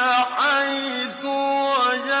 الْمُشْرِكِينَ حَيْثُ وَجَدتُّمُوهُمْ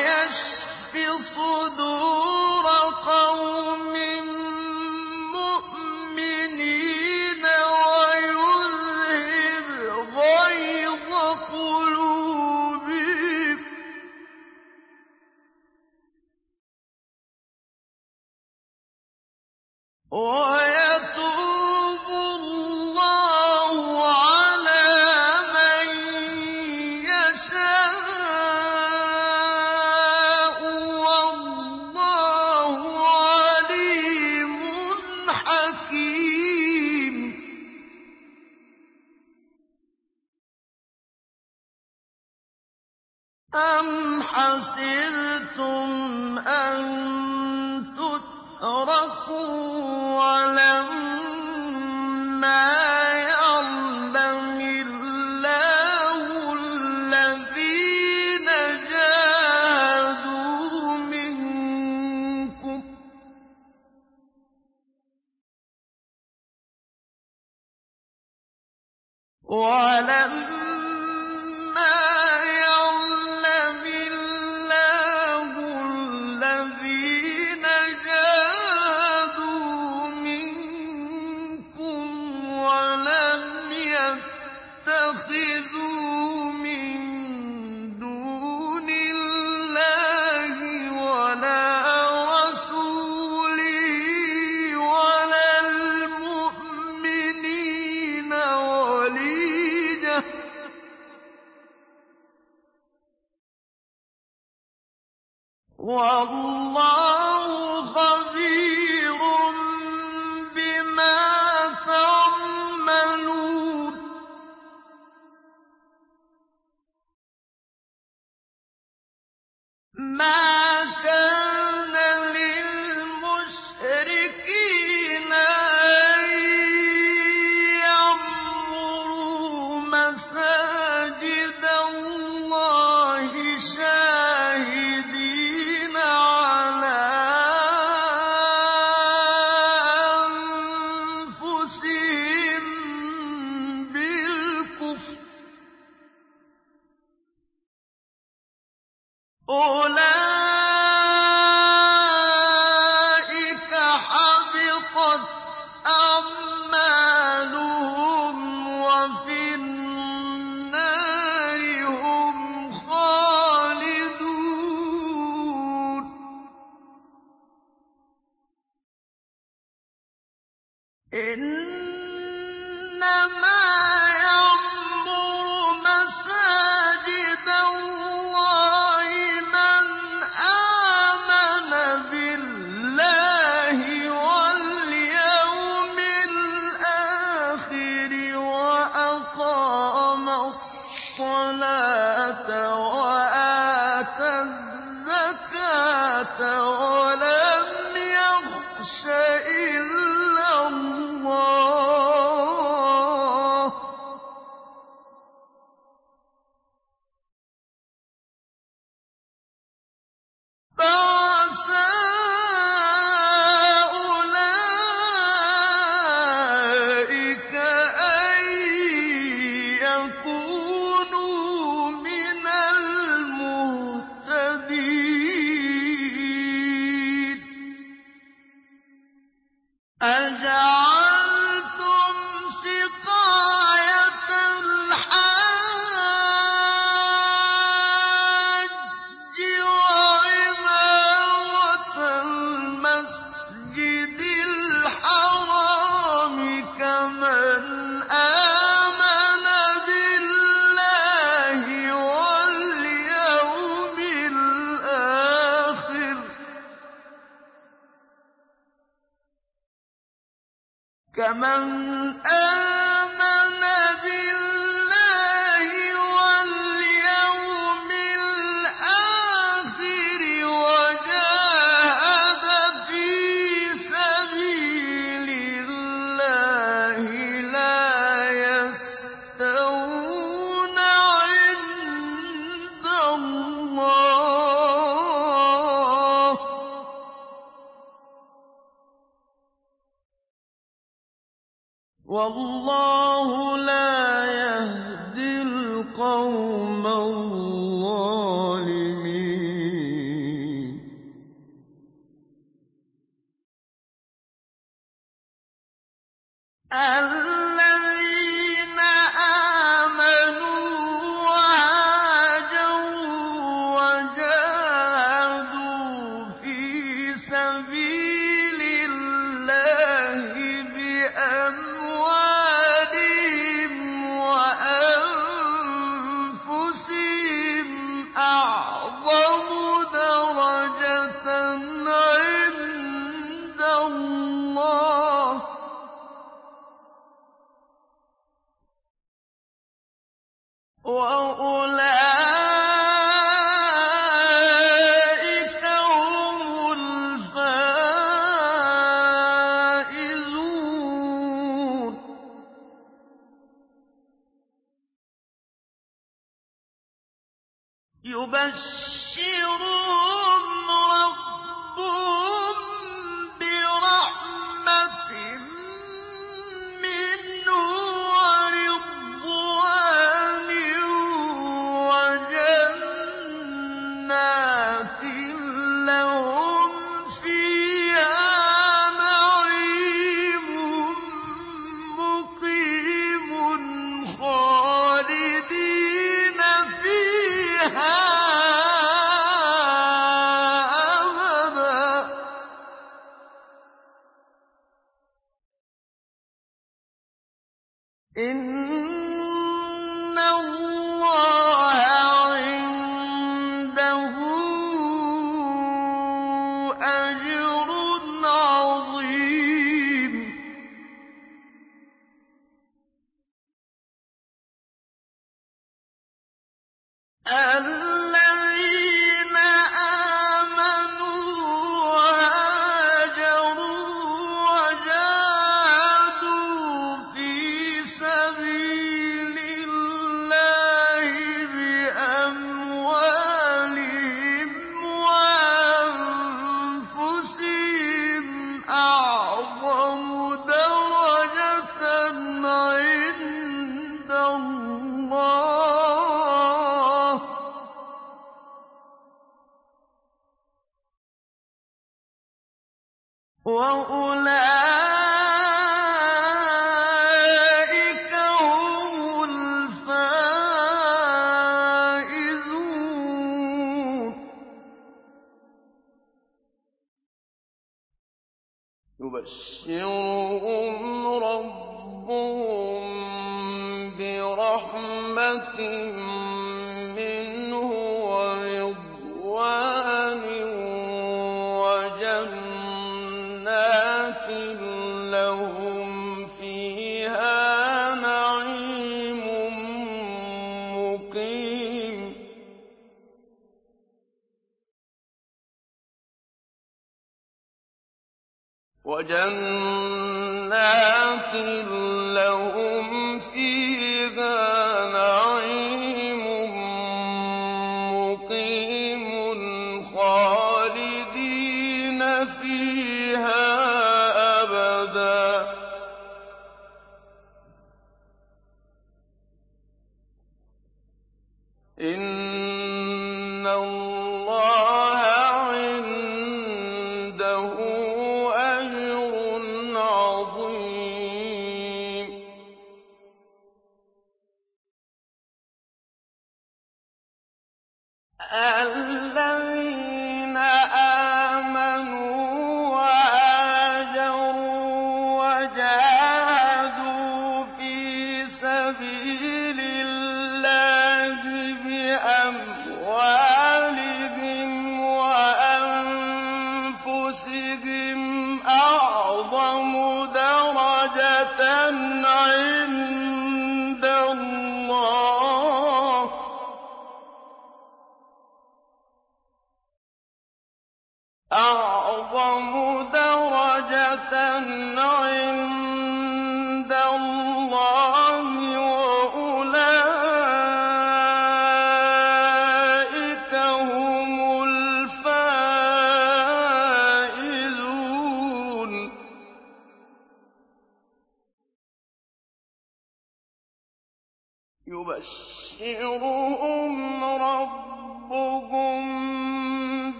مُّقِيمٌ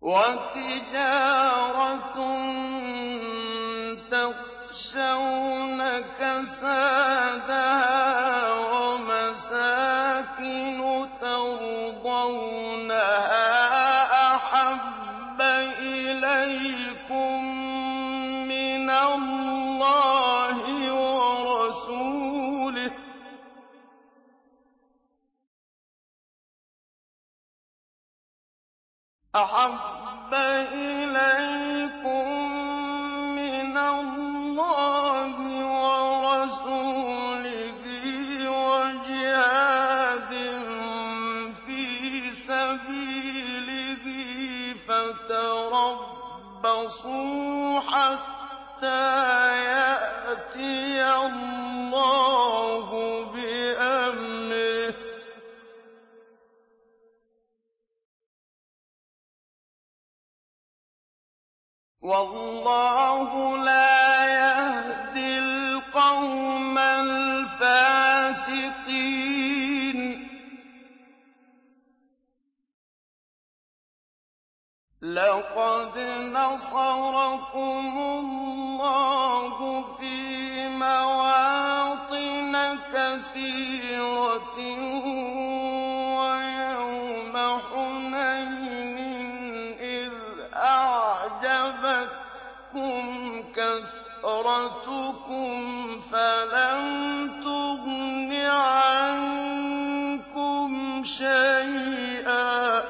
وَتِجَارَةٌ تَخْشَوْنَ كَسَادَهَا وَمَسَاكِنُ أَحَبَّ إِلَيْكُم مِّنَ اللَّهِ وَرَسُولِهِ وَجِهَادٍ فِي سَبِيلِهِ فَتَرَبَّصُوا حَتَّىٰ يَأْتِيَ اللَّهُ وَاللَّهُ لَا يَهْدِي الْقَوْمَ الْفَاسِقِينَ. لَقَدْ نَصَرَكُمُ اللَّهُ فِي مَوَاطِنَ كَثِيرَةٍ كَثْرَتُكُمْ فلم تُغْنِ عَنكُمْ شَيْئًا ۖ.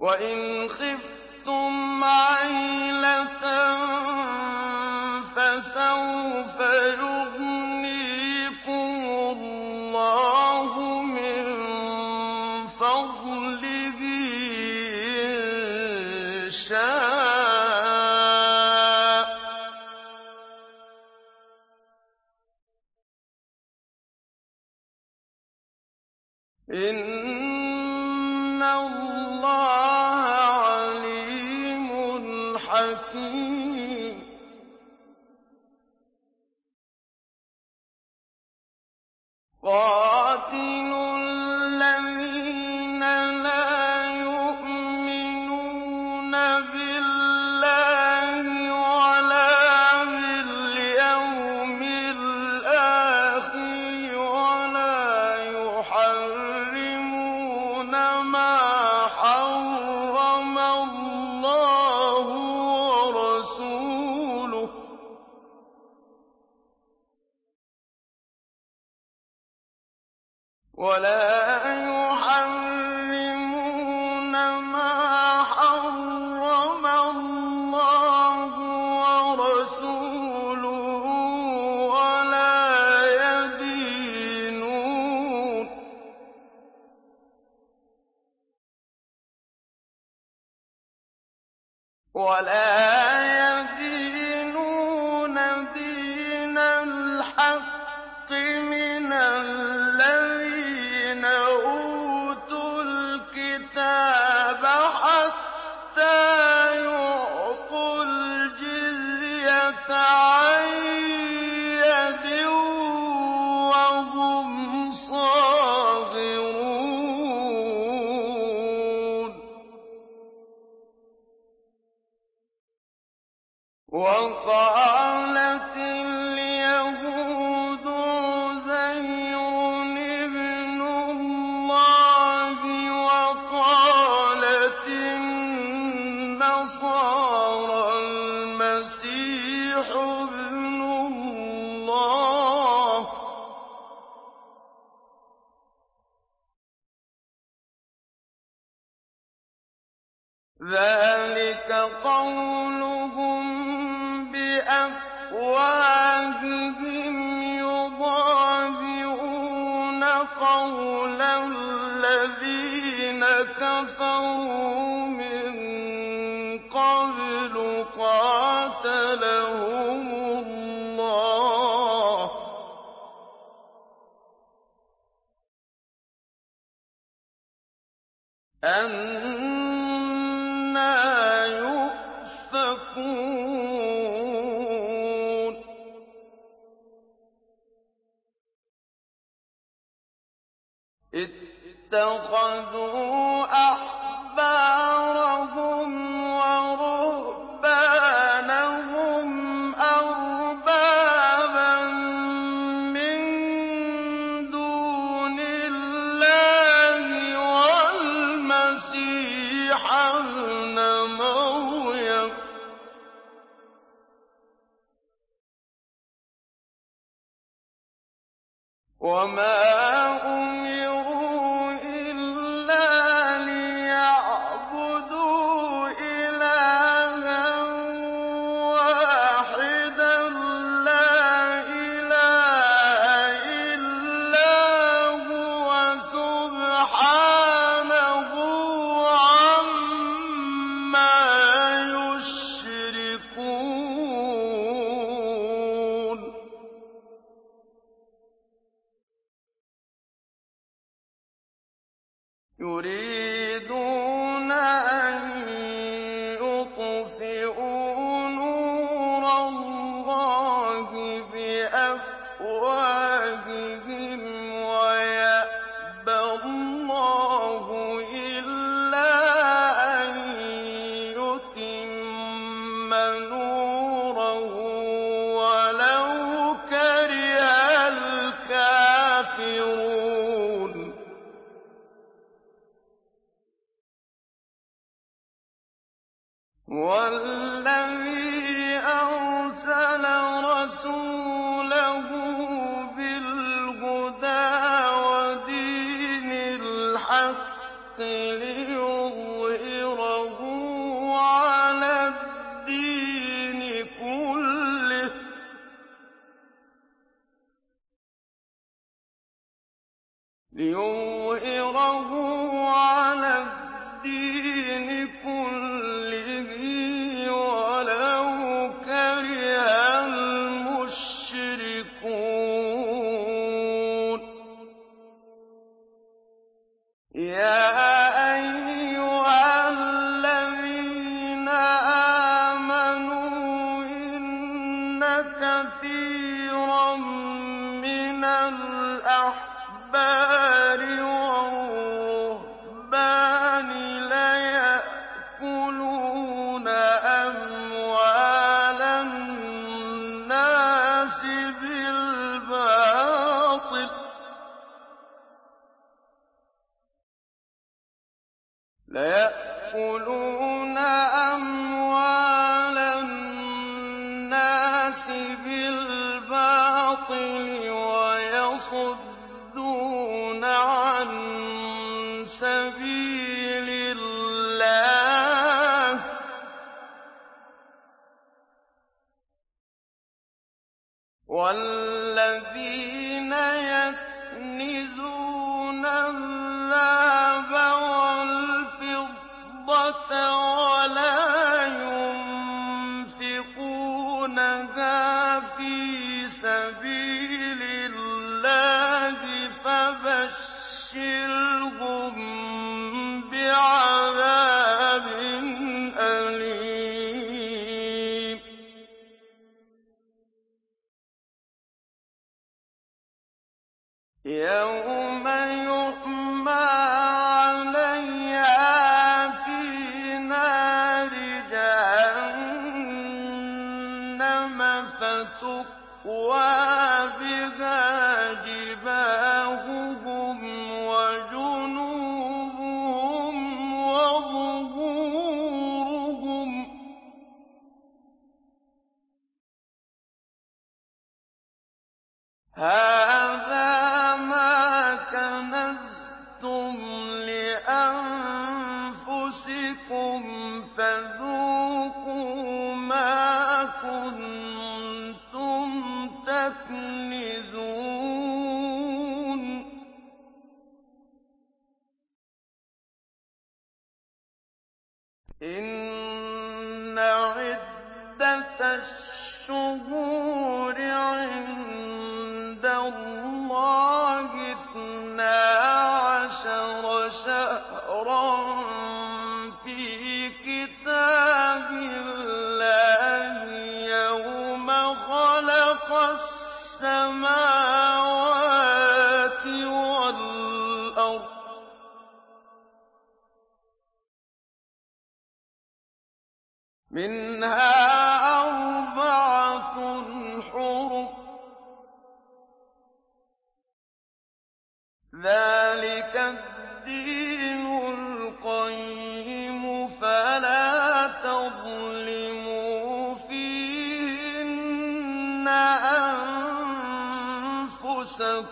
وَإِنَّ يُرِيدُونَ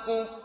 أَنفُسَكُمْ ۚ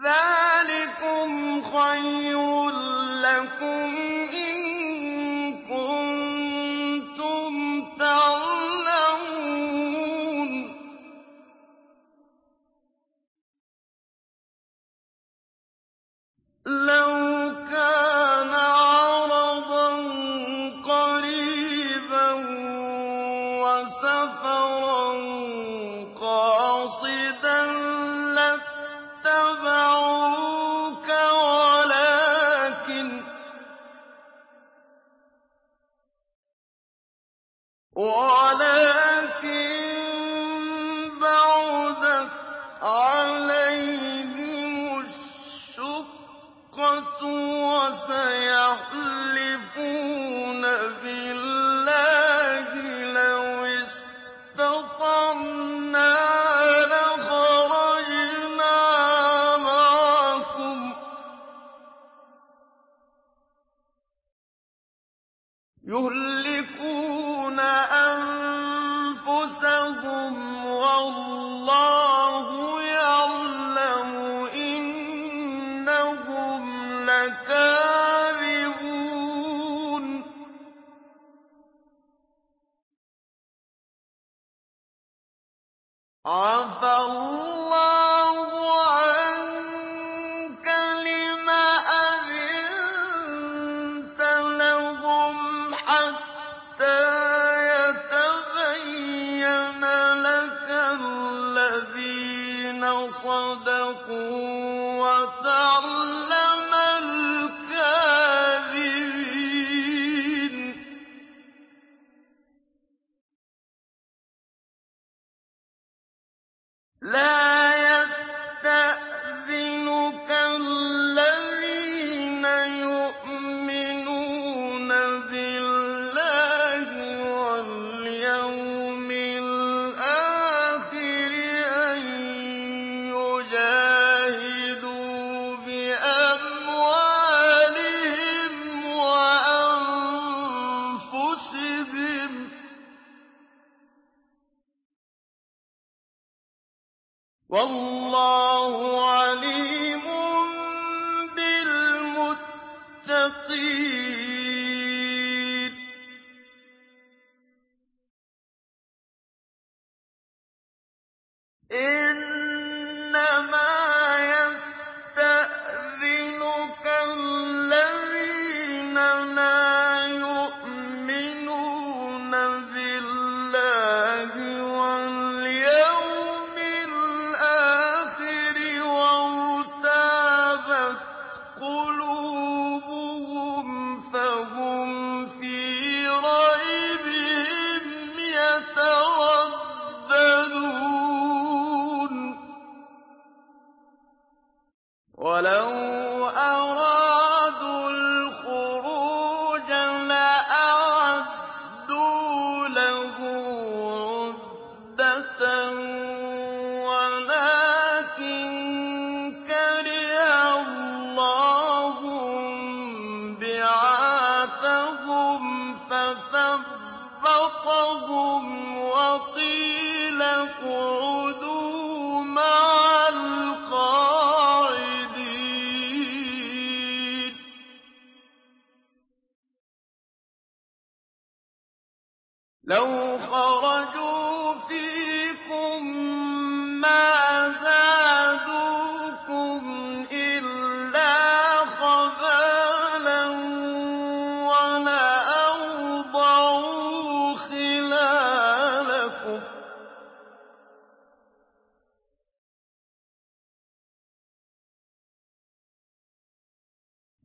ذَٰلِكُمْ خَيْرٌ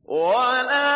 خِلَالَكُمْ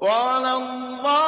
وَعَلَى اللَّهِ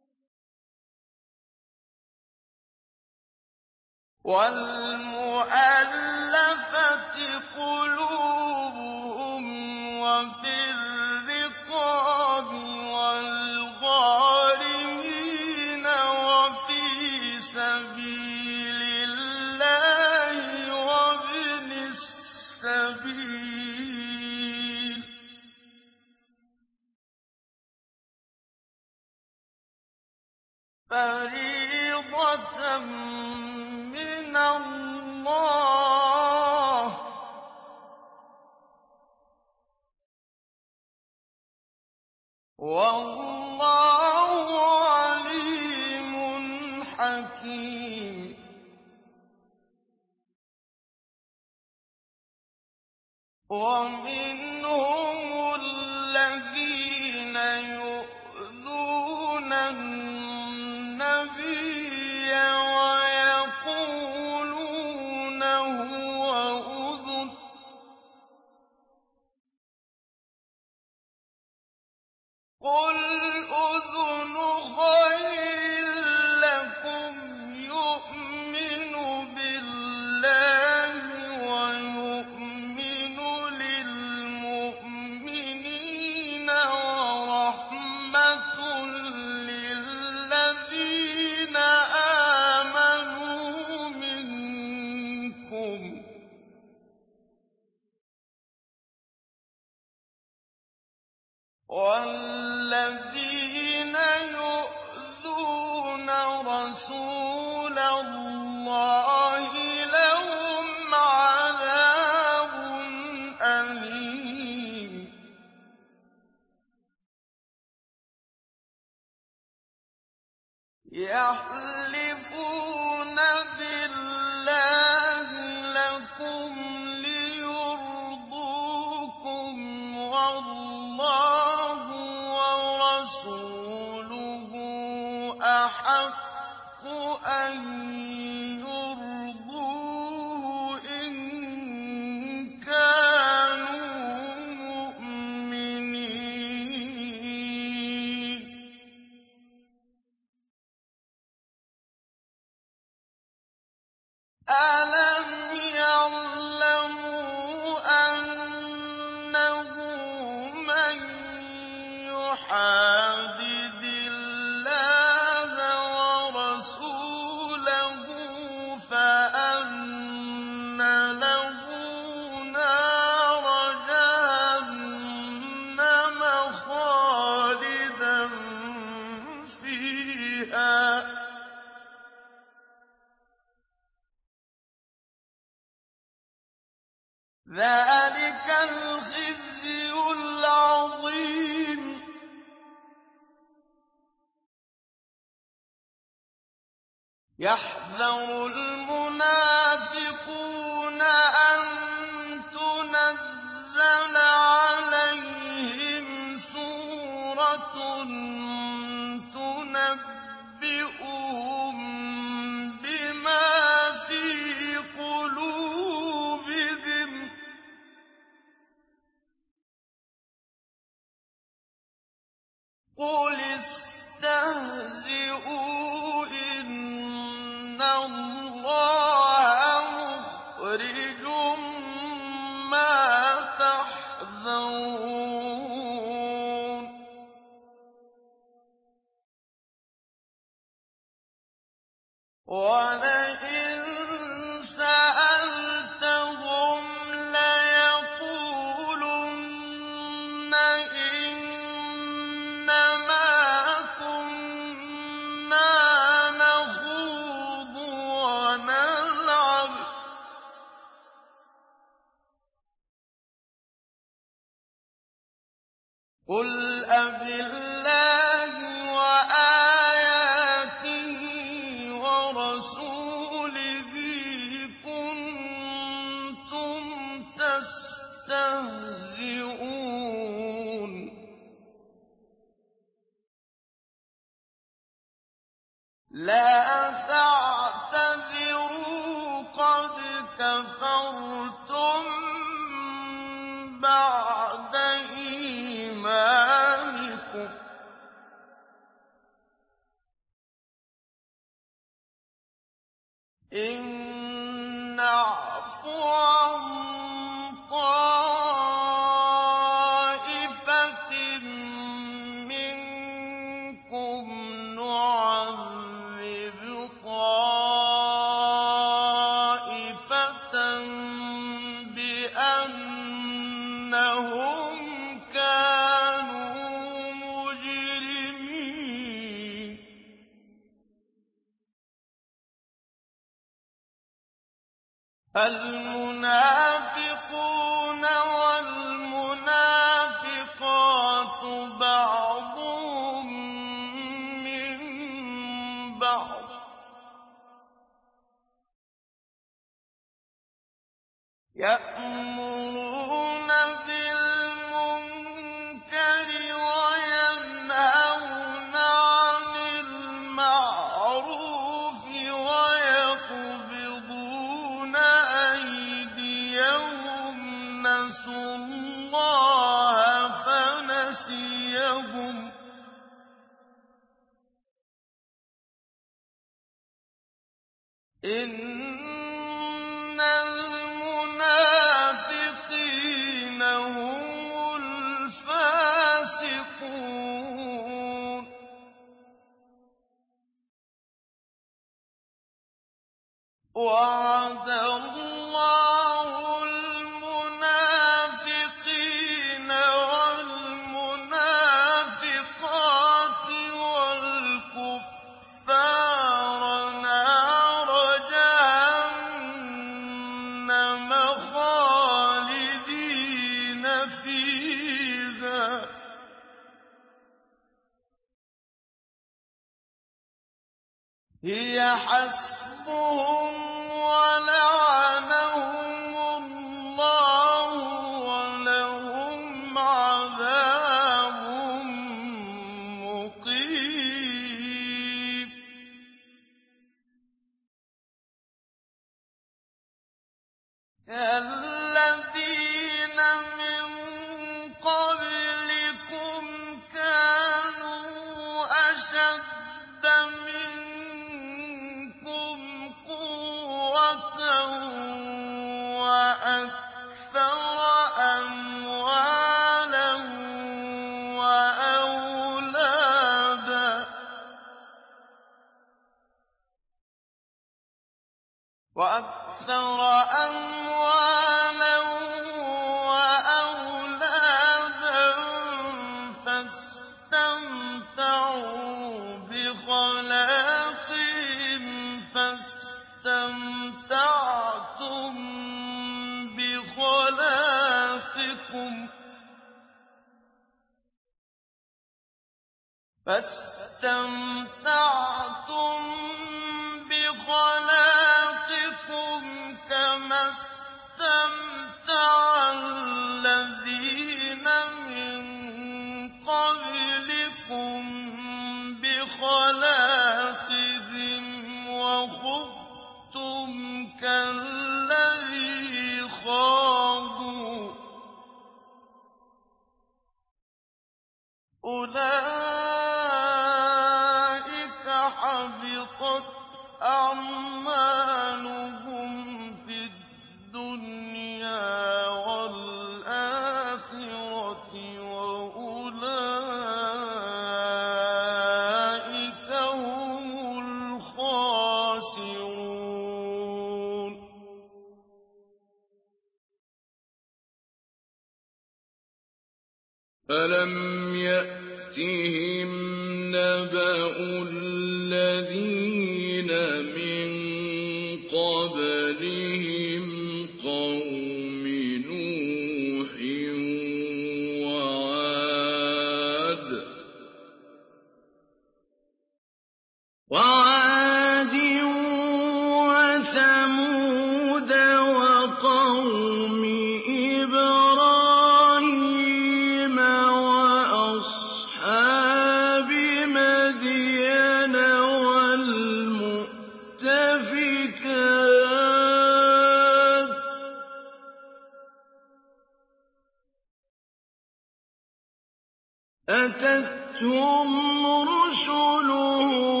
أَتَتْهُمْ رُسُلُهُم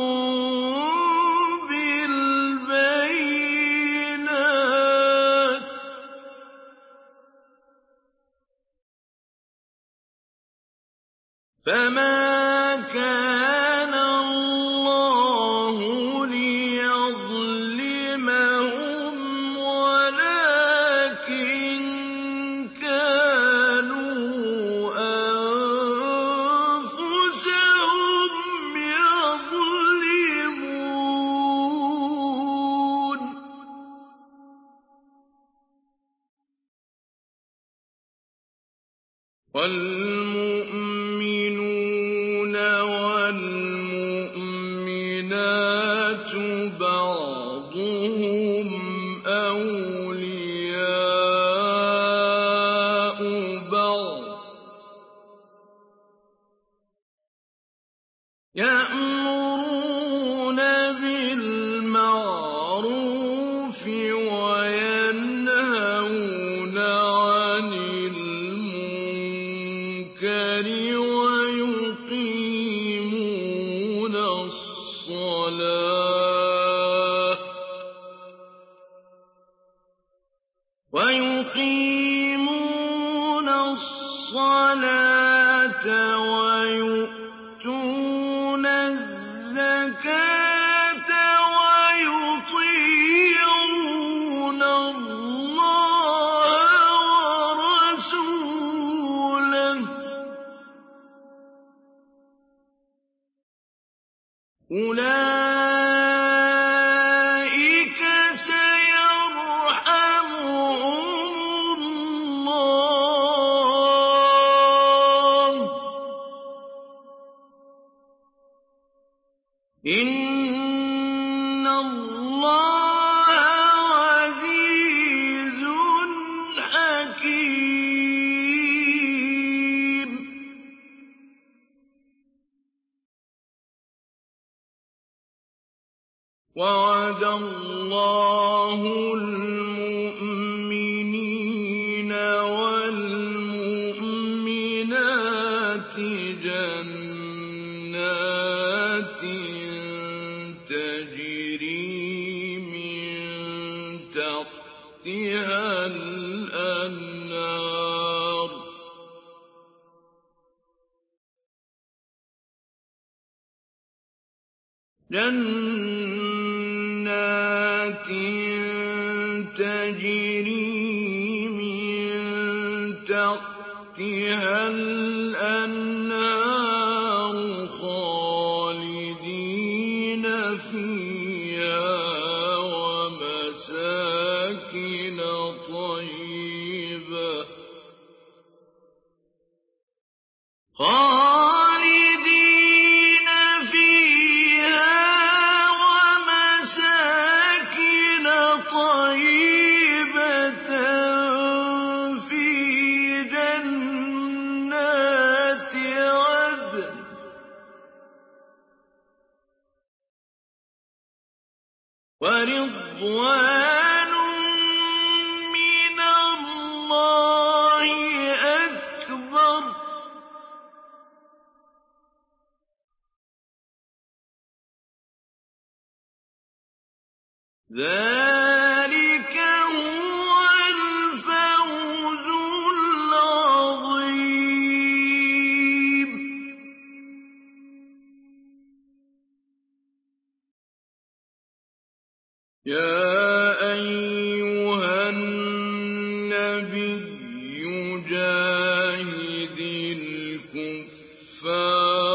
وَمَأْوَاهُمْ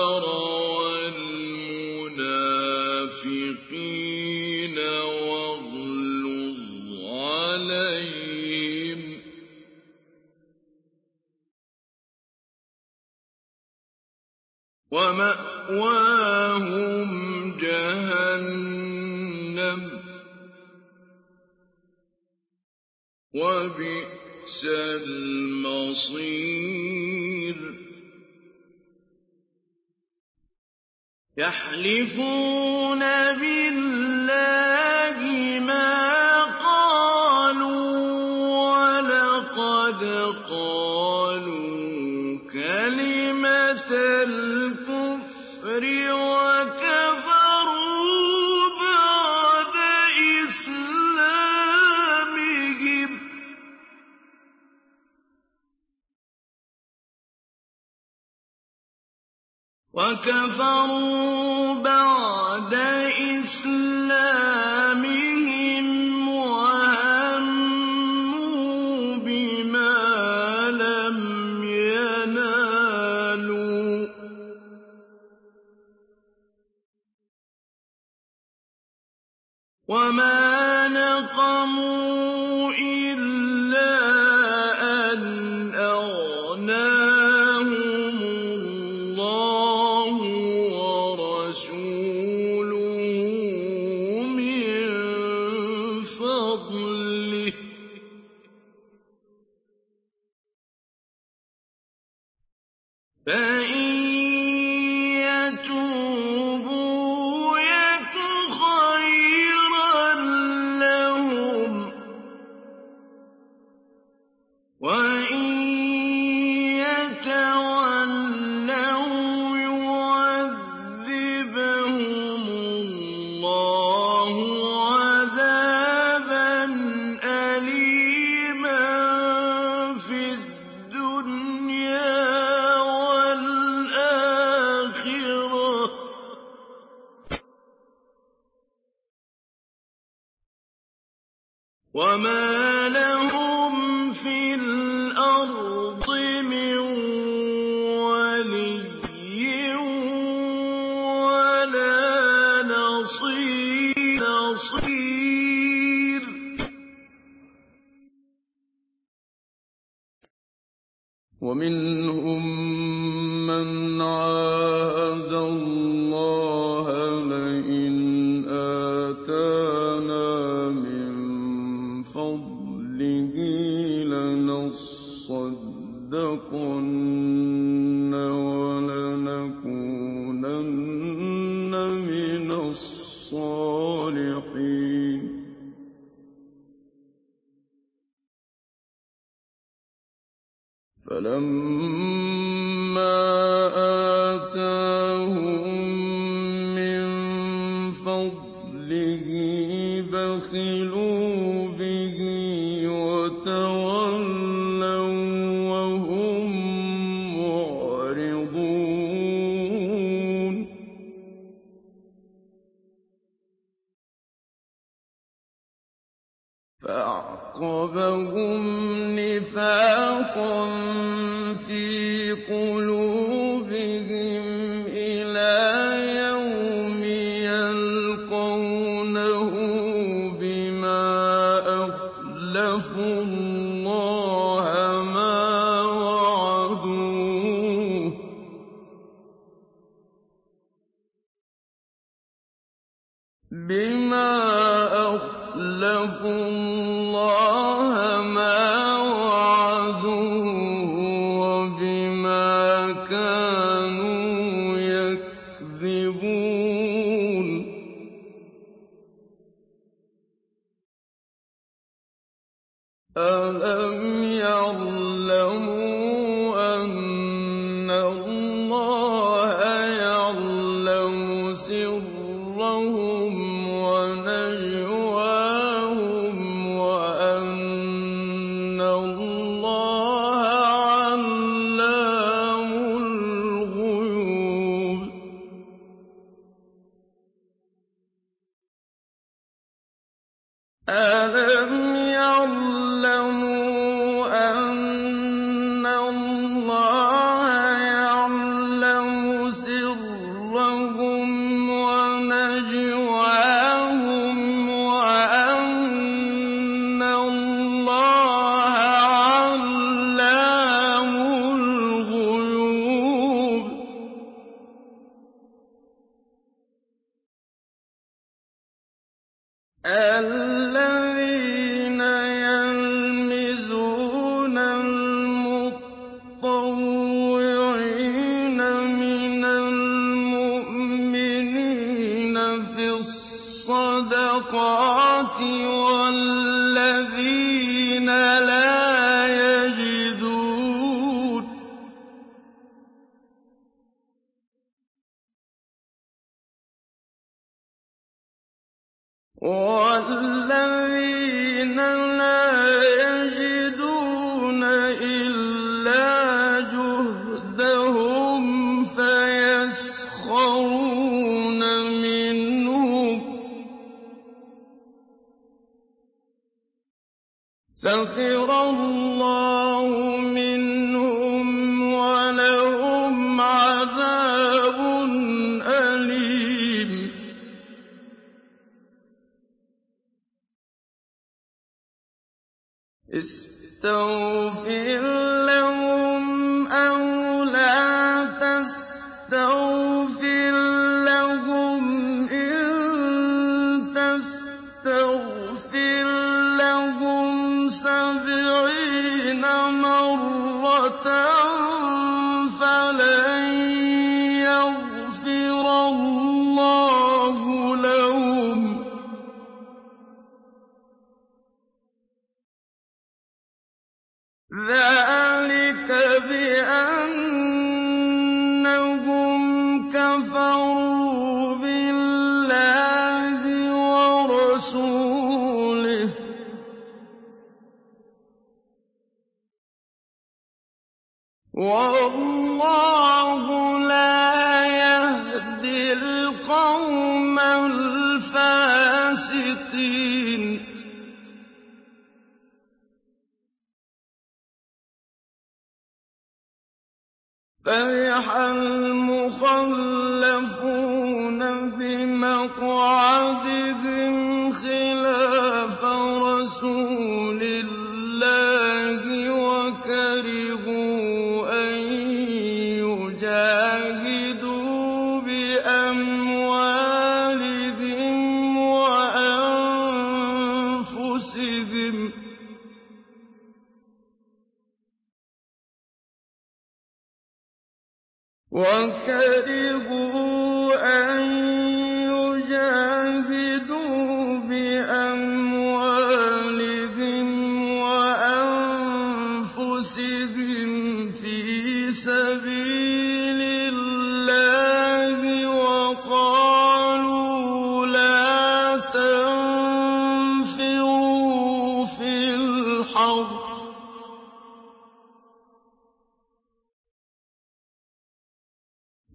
يَكْفُرُونَ وَبِمَا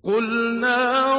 قُلْ نَارُ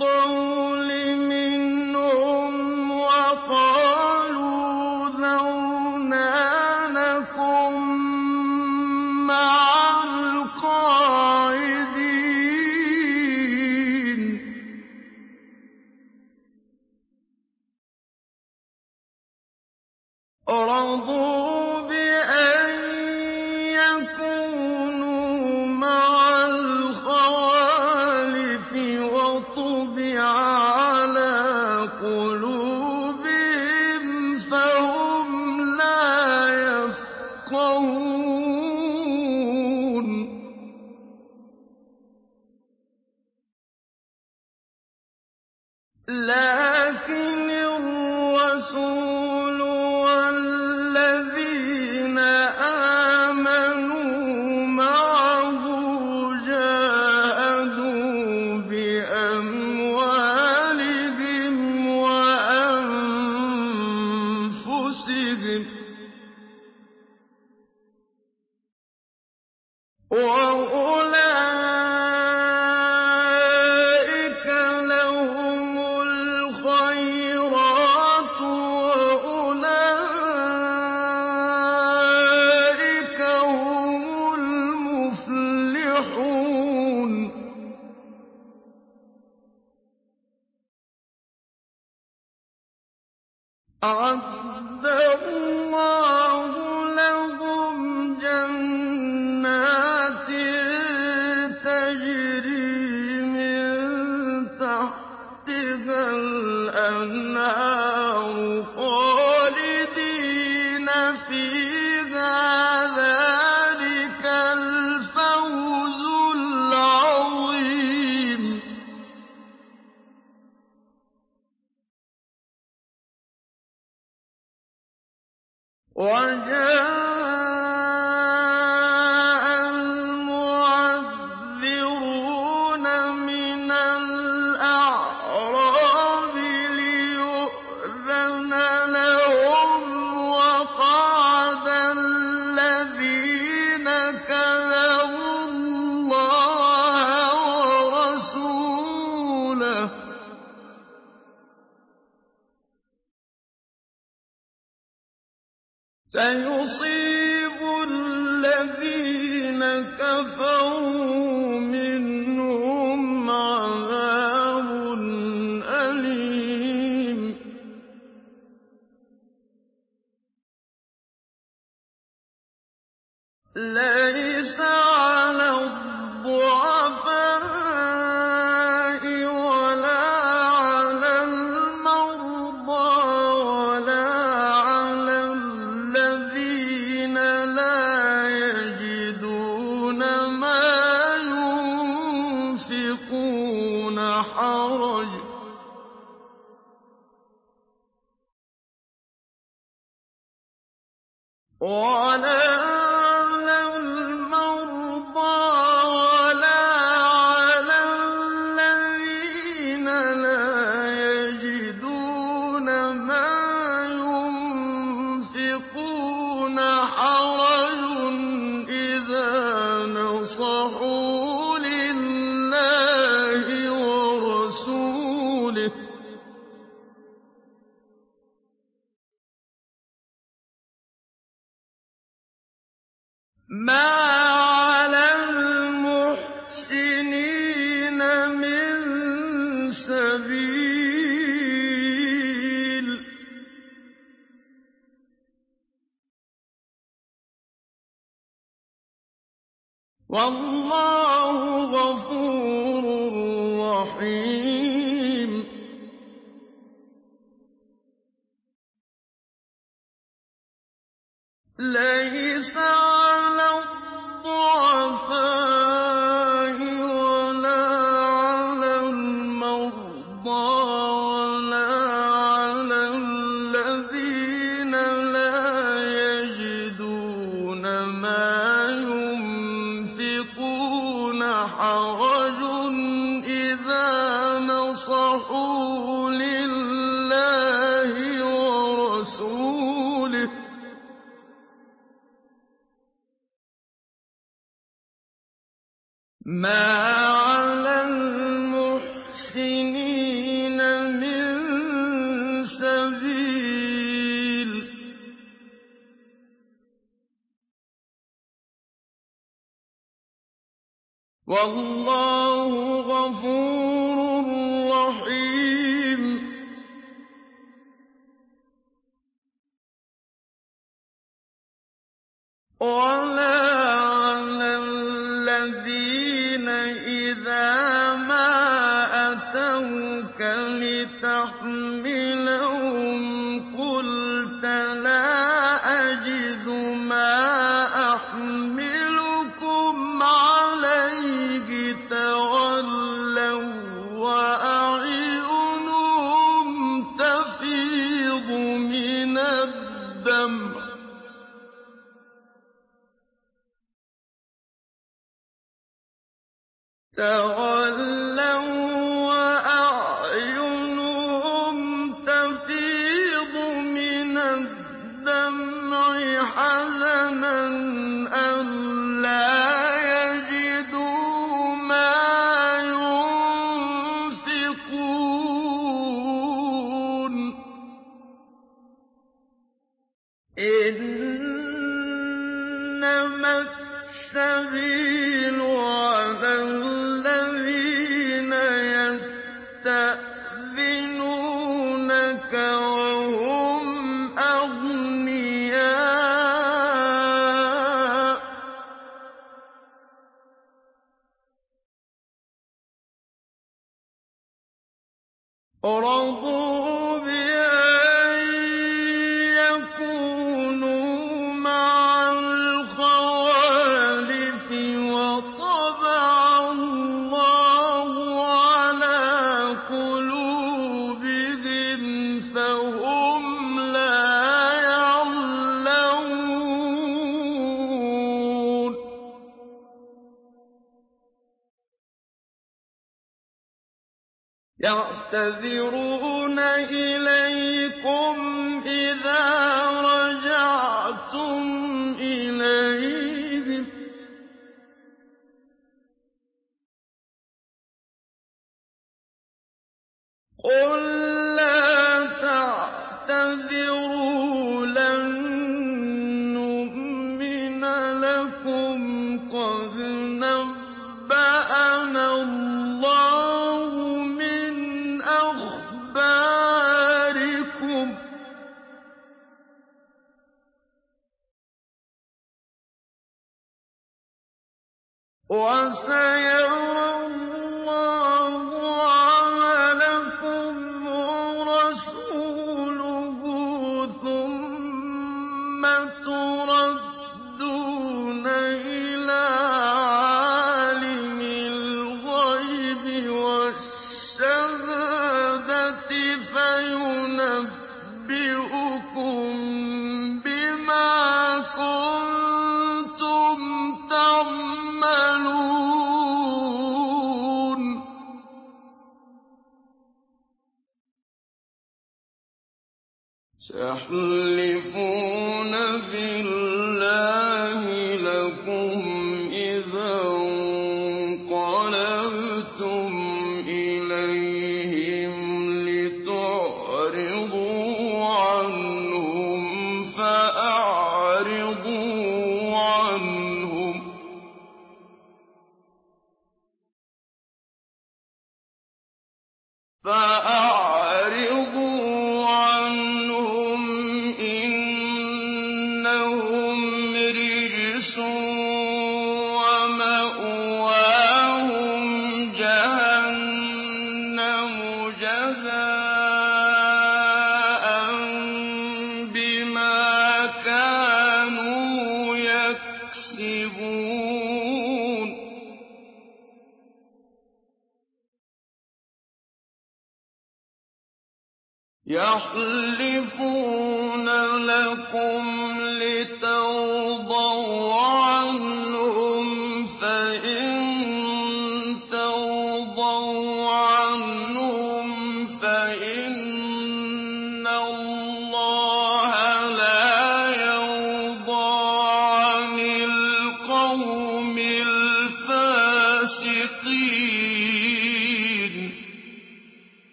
وَقَالُوا وَاللَّهُ غَفُورٌ رَّحِيمٌ.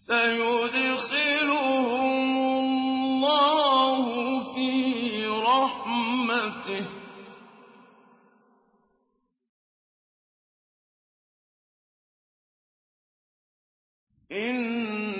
سَيُدْخِلُهُمُ اللَّهُ فِي رَحْمَتِهِ ۚ. إِنَّ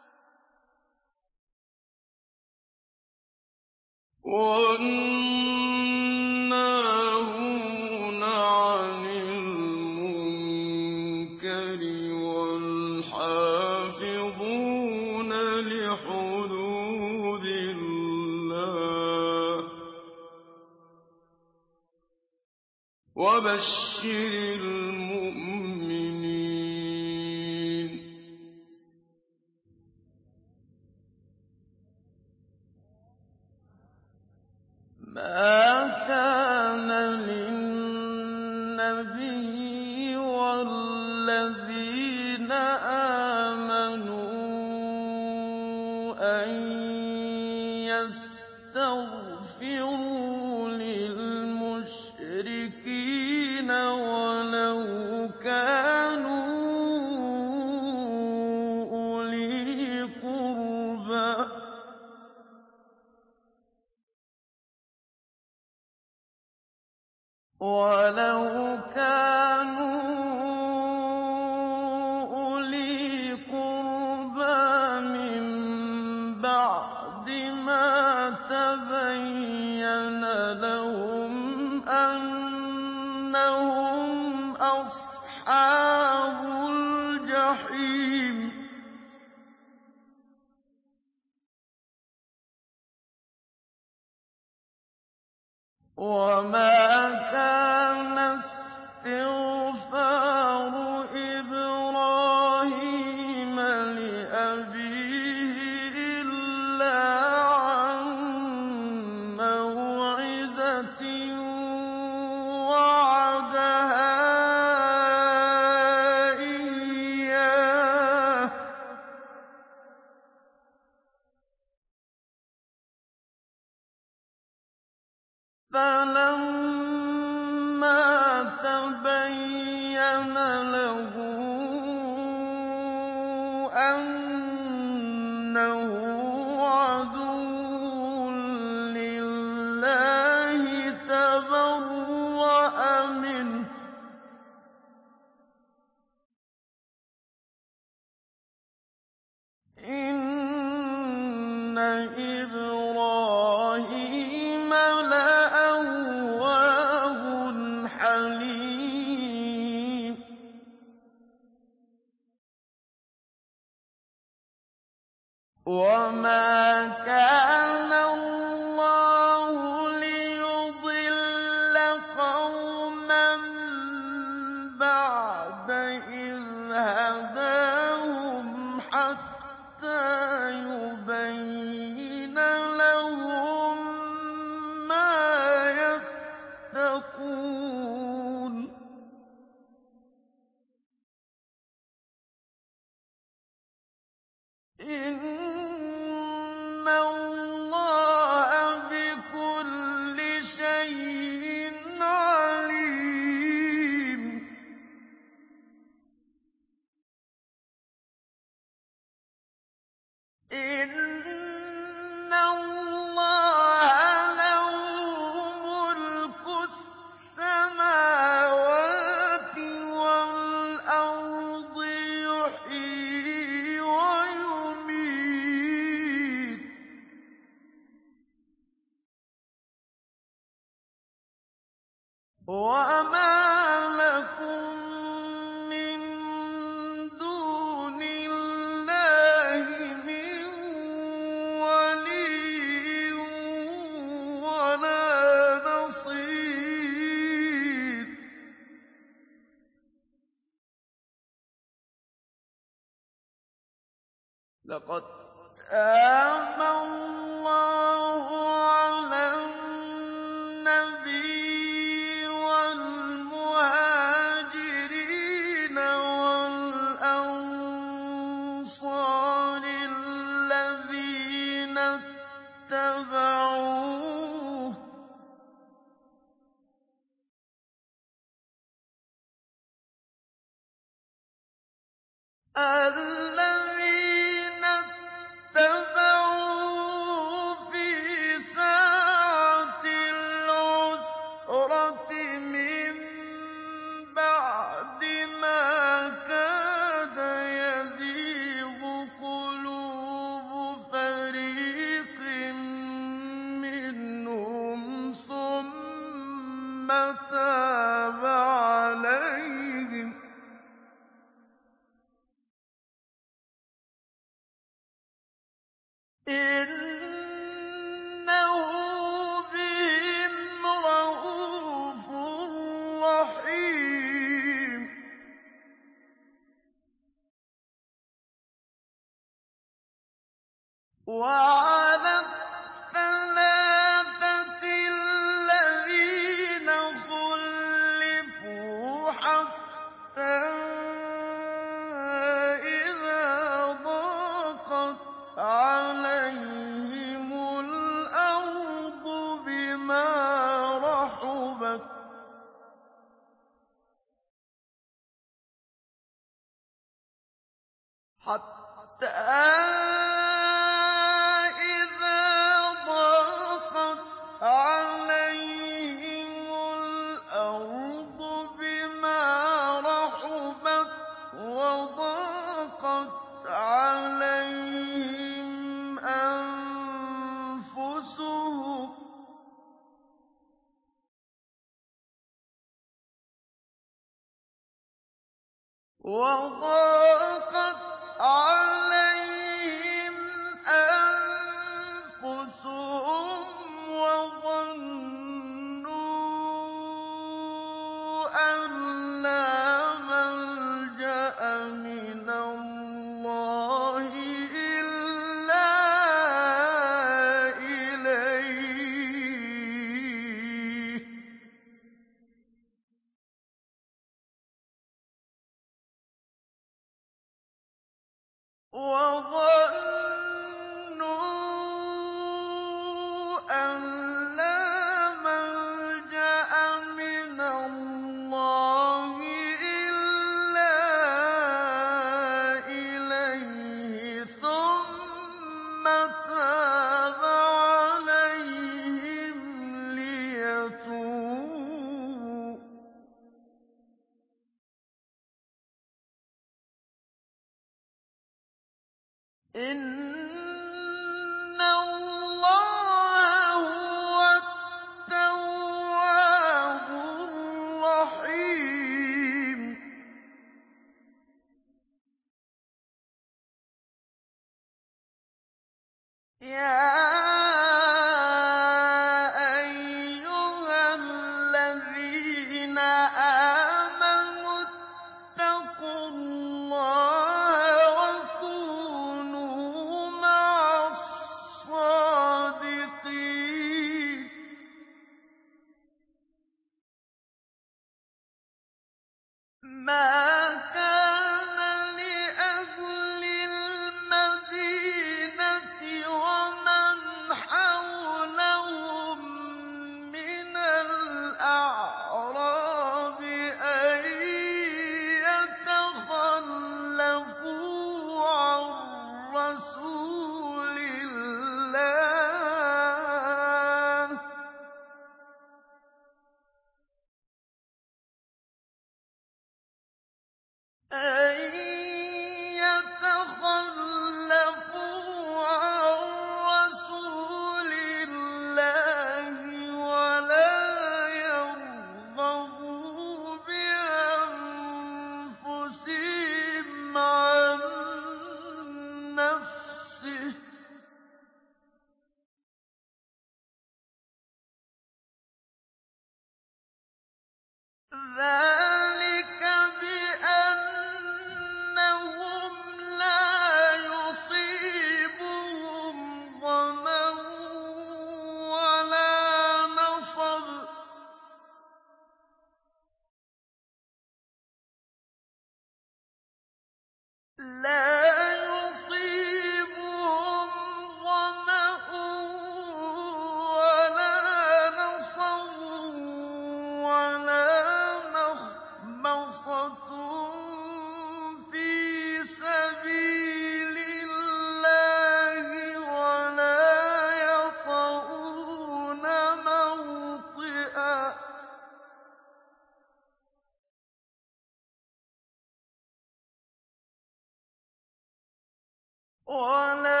يَطَئُونَ